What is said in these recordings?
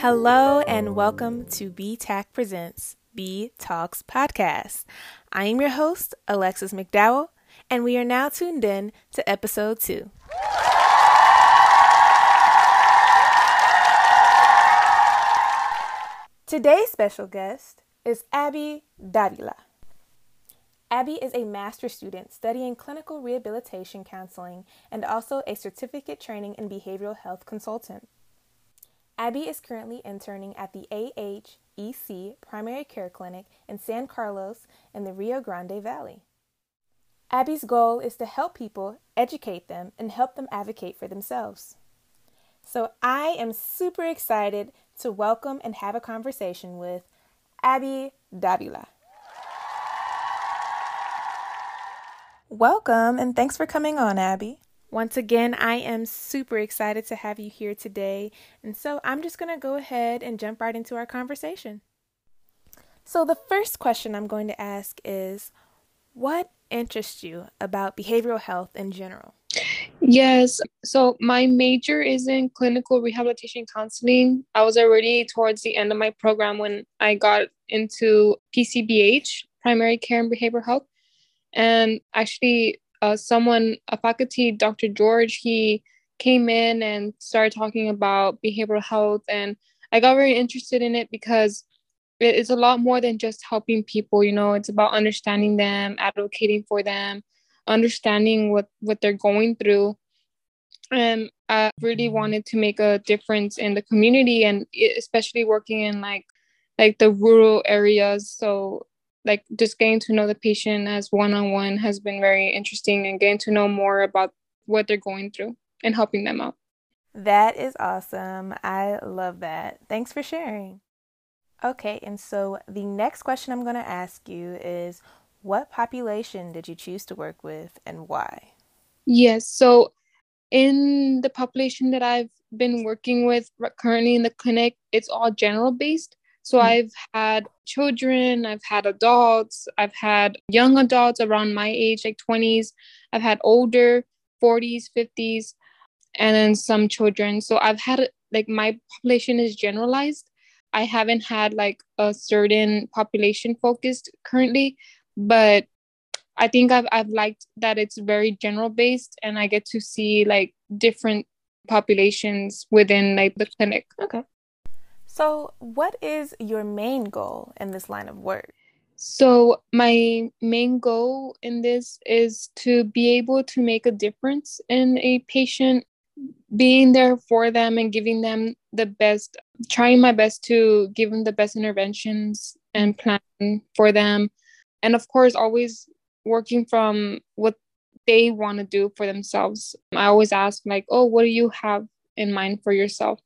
Hello and welcome to BTAC Presents B Talks Podcast. I am your host, Alexis McDowell, and we are now tuned in to episode two. Today's special guest is Abby Davila. Abby is a master's student studying clinical rehabilitation counseling and also a certificate training in behavioral health consultant. Abby is currently interning at the AHEC Primary Care Clinic in San Carlos in the Rio Grande Valley. Abby's goal is to help people, educate them, and help them advocate for themselves. So I am super excited to welcome and have a conversation with Abby Davila. Welcome and thanks for coming on, Abby. Once again, I am super excited to have you here today, and so I'm just going to go ahead and jump right into our conversation. So, the first question I'm going to ask is What interests you about behavioral health in general? Yes. So my major is in clinical rehabilitation counseling. I was already towards the end of my program when I got into PCBH, primary care and behavioral health. And actually, uh, someone, a faculty, Dr. George, he came in and started talking about behavioral health. And I got very interested in it because it's a lot more than just helping people, you know, it's about understanding them, advocating for them, understanding what, what they're going through. And I really wanted to make a difference in the community and especially working in like like the rural areas. So like just getting to know the patient as one-on-one has been very interesting and getting to know more about what they're going through and helping them out. That is awesome. I love that. Thanks for sharing. Okay and so the next question i'm going to ask you is what population did you choose to work with and why? Yes so in the population that i've been working with currently in the clinic it's all general based so mm-hmm. I've had children, I've had adults, I've had young adults around my age, like 20s, I've had older 40s, 50s, and then some children. So I've had like my population is generalized. I haven't had like a certain population focused currently, but I think I've I've liked that it's very general based and I get to see like different populations within like the clinic. Okay. So, what is your main goal in this line of work? So, my main goal in this is to be able to make a difference in a patient, being there for them and giving them the best, trying my best to give them the best interventions and plan for them. And of course, always working from what they want to do for themselves. I always ask, like, oh, what do you have in mind for yourself?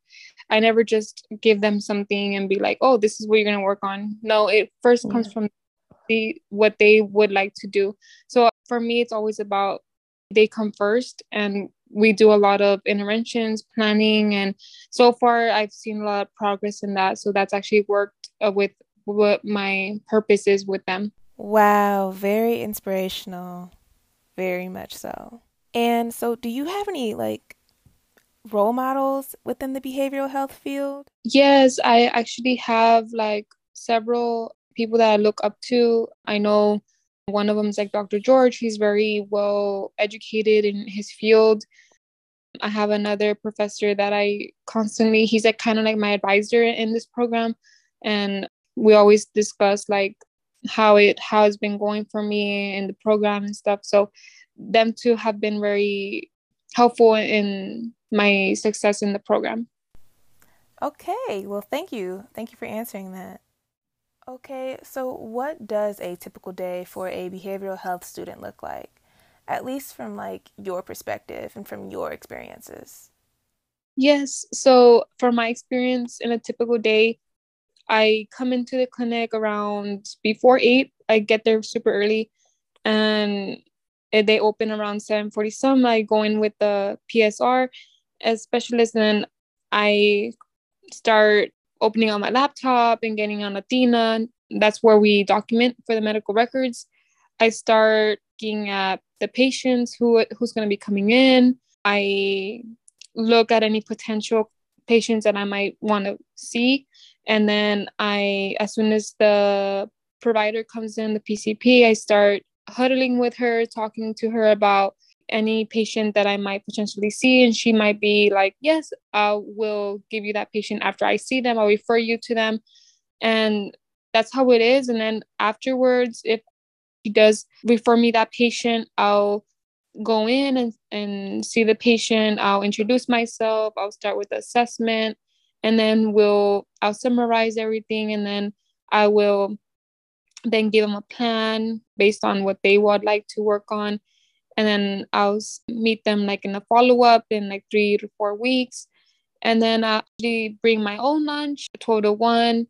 I never just give them something and be like, oh, this is what you're going to work on. No, it first comes from the what they would like to do. So for me, it's always about they come first and we do a lot of interventions, planning, and so far I've seen a lot of progress in that. So that's actually worked uh, with what my purpose is with them. Wow, very inspirational. Very much so. And so, do you have any like role models within the behavioral health field? Yes, I actually have like several people that I look up to. I know one of them is like Dr. George. He's very well educated in his field. I have another professor that I constantly, he's like kind of like my advisor in this program. And we always discuss like how it how it's been going for me in the program and stuff. So them two have been very helpful in my success in the program. Okay, well, thank you. Thank you for answering that. Okay, so what does a typical day for a behavioral health student look like? At least from like your perspective and from your experiences. Yes, so from my experience in a typical day, I come into the clinic around before 8. I get there super early and eh, they open around 7:40 some. I go in with the PSR as specialist, and I start opening on my laptop and getting on Athena. That's where we document for the medical records. I start looking at the patients who who's going to be coming in. I look at any potential patients that I might want to see. And then I, as soon as the provider comes in, the PCP, I start huddling with her, talking to her about any patient that I might potentially see. And she might be like, Yes, I will give you that patient after I see them. I'll refer you to them. And that's how it is. And then afterwards, if she does refer me that patient, I'll go in and, and see the patient. I'll introduce myself. I'll start with the assessment and then we'll I'll summarize everything and then I will then give them a plan based on what they would like to work on and then I'll meet them like in a follow up in like three to four weeks. And then I bring my own lunch total one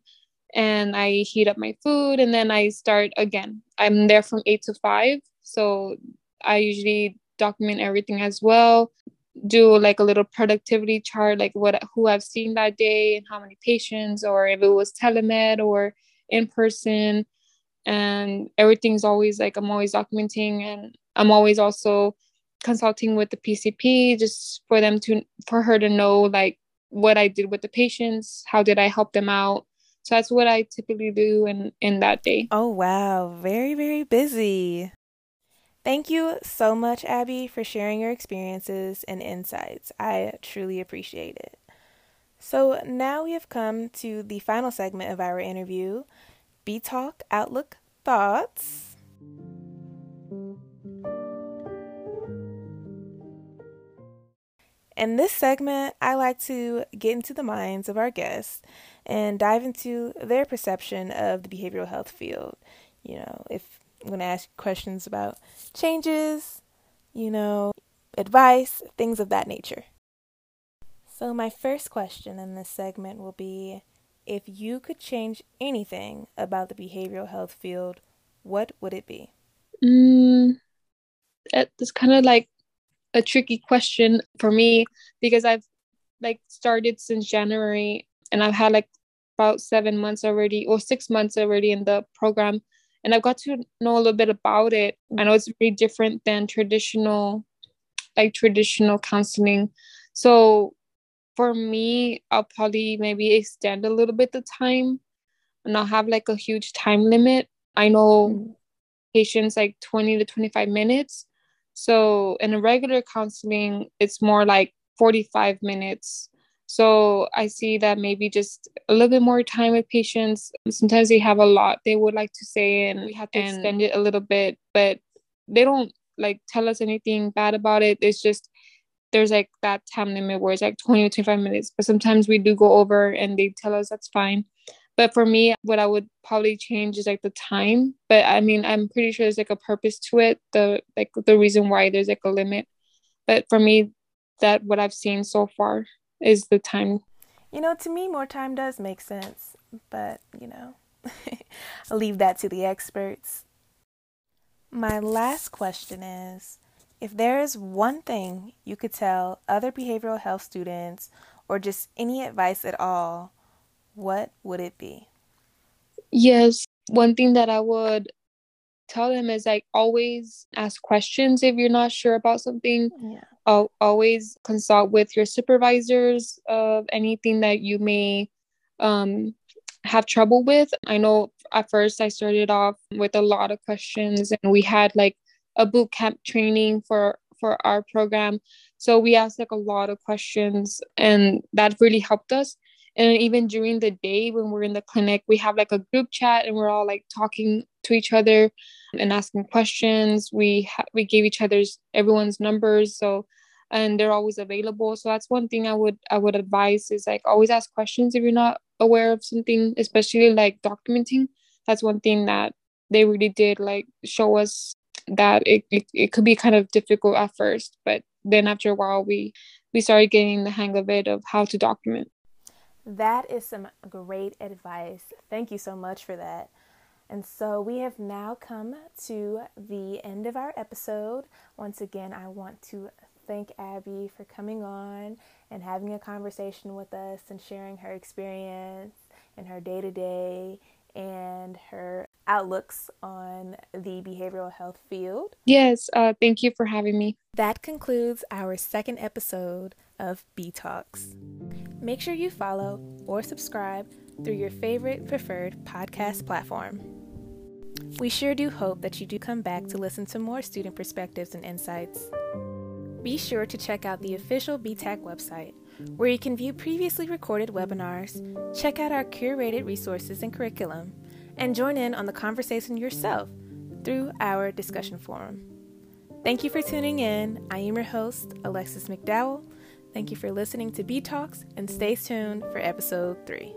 and I heat up my food and then I start again. I'm there from eight to five so I usually document everything as well do like a little productivity chart like what who I've seen that day and how many patients or if it was telemed or in person. And everything's always like I'm always documenting and I'm always also consulting with the PCP just for them to for her to know like what I did with the patients, how did I help them out. So that's what I typically do in in that day. Oh wow, very very busy. Thank you so much Abby for sharing your experiences and insights. I truly appreciate it. So now we have come to the final segment of our interview, B Talk Outlook Thoughts. In this segment, I like to get into the minds of our guests and dive into their perception of the behavioral health field. You know, if I'm going to ask questions about changes, you know, advice, things of that nature. So, my first question in this segment will be if you could change anything about the behavioral health field, what would it be? Mm, it's kind of like a tricky question for me because I've like started since January and I've had like about seven months already or six months already in the program and I've got to know a little bit about it. I know it's very different than traditional like traditional counseling. So for me, I'll probably maybe extend a little bit the time and I'll have like a huge time limit. I know mm-hmm. patients like 20 to 25 minutes. So in a regular counseling, it's more like 45 minutes. So I see that maybe just a little bit more time with patients. Sometimes they have a lot they would like to say, and we have to extend it a little bit, but they don't like tell us anything bad about it. It's just there's like that time limit where it's like 20 or 25 minutes but sometimes we do go over and they tell us that's fine but for me what i would probably change is like the time. But i mean i'm pretty sure there's like a purpose to it the like the reason why there's like a limit. But for me that what i've seen so far is the time. You know to me more time does make sense. But you know i'll leave that to the experts. My last question is if there is one thing you could tell other behavioral health students or just any advice at all, what would it be? Yes, one thing that I would tell them is like always ask questions if you're not sure about something. Yeah. Always consult with your supervisors of anything that you may um, have trouble with. I know at first I started off with a lot of questions and we had like a boot camp training for for our program so we asked like a lot of questions and that really helped us and even during the day when we're in the clinic we have like a group chat and we're all like talking to each other and asking questions. We ha- we gave each other's everyone's numbers so and they're always available. So that's one thing i would i would advise is like always ask questions if you're not aware of something especially like documenting. That's one thing that they really did like show us that it, it, it could be kind of difficult at first but then after a while we we started getting the hang of it of how to document that is some great advice thank you so much for that and so we have now come to the end of our episode once again i want to thank abby for coming on and having a conversation with us and sharing her experience and her day-to-day and her outlooks on the behavioral health field. Yes, uh, thank you for having me. That concludes our second episode of B Talks. Make sure you follow or subscribe through your favorite preferred podcast platform. We sure do hope that you do come back to listen to more student perspectives and insights. Be sure to check out the official BTAC website, where you can view previously recorded webinars, check out our curated resources and curriculum, and join in on the conversation yourself through our discussion forum. Thank you for tuning in. I am your host, Alexis McDowell. Thank you for listening to B Talks, and stay tuned for episode three.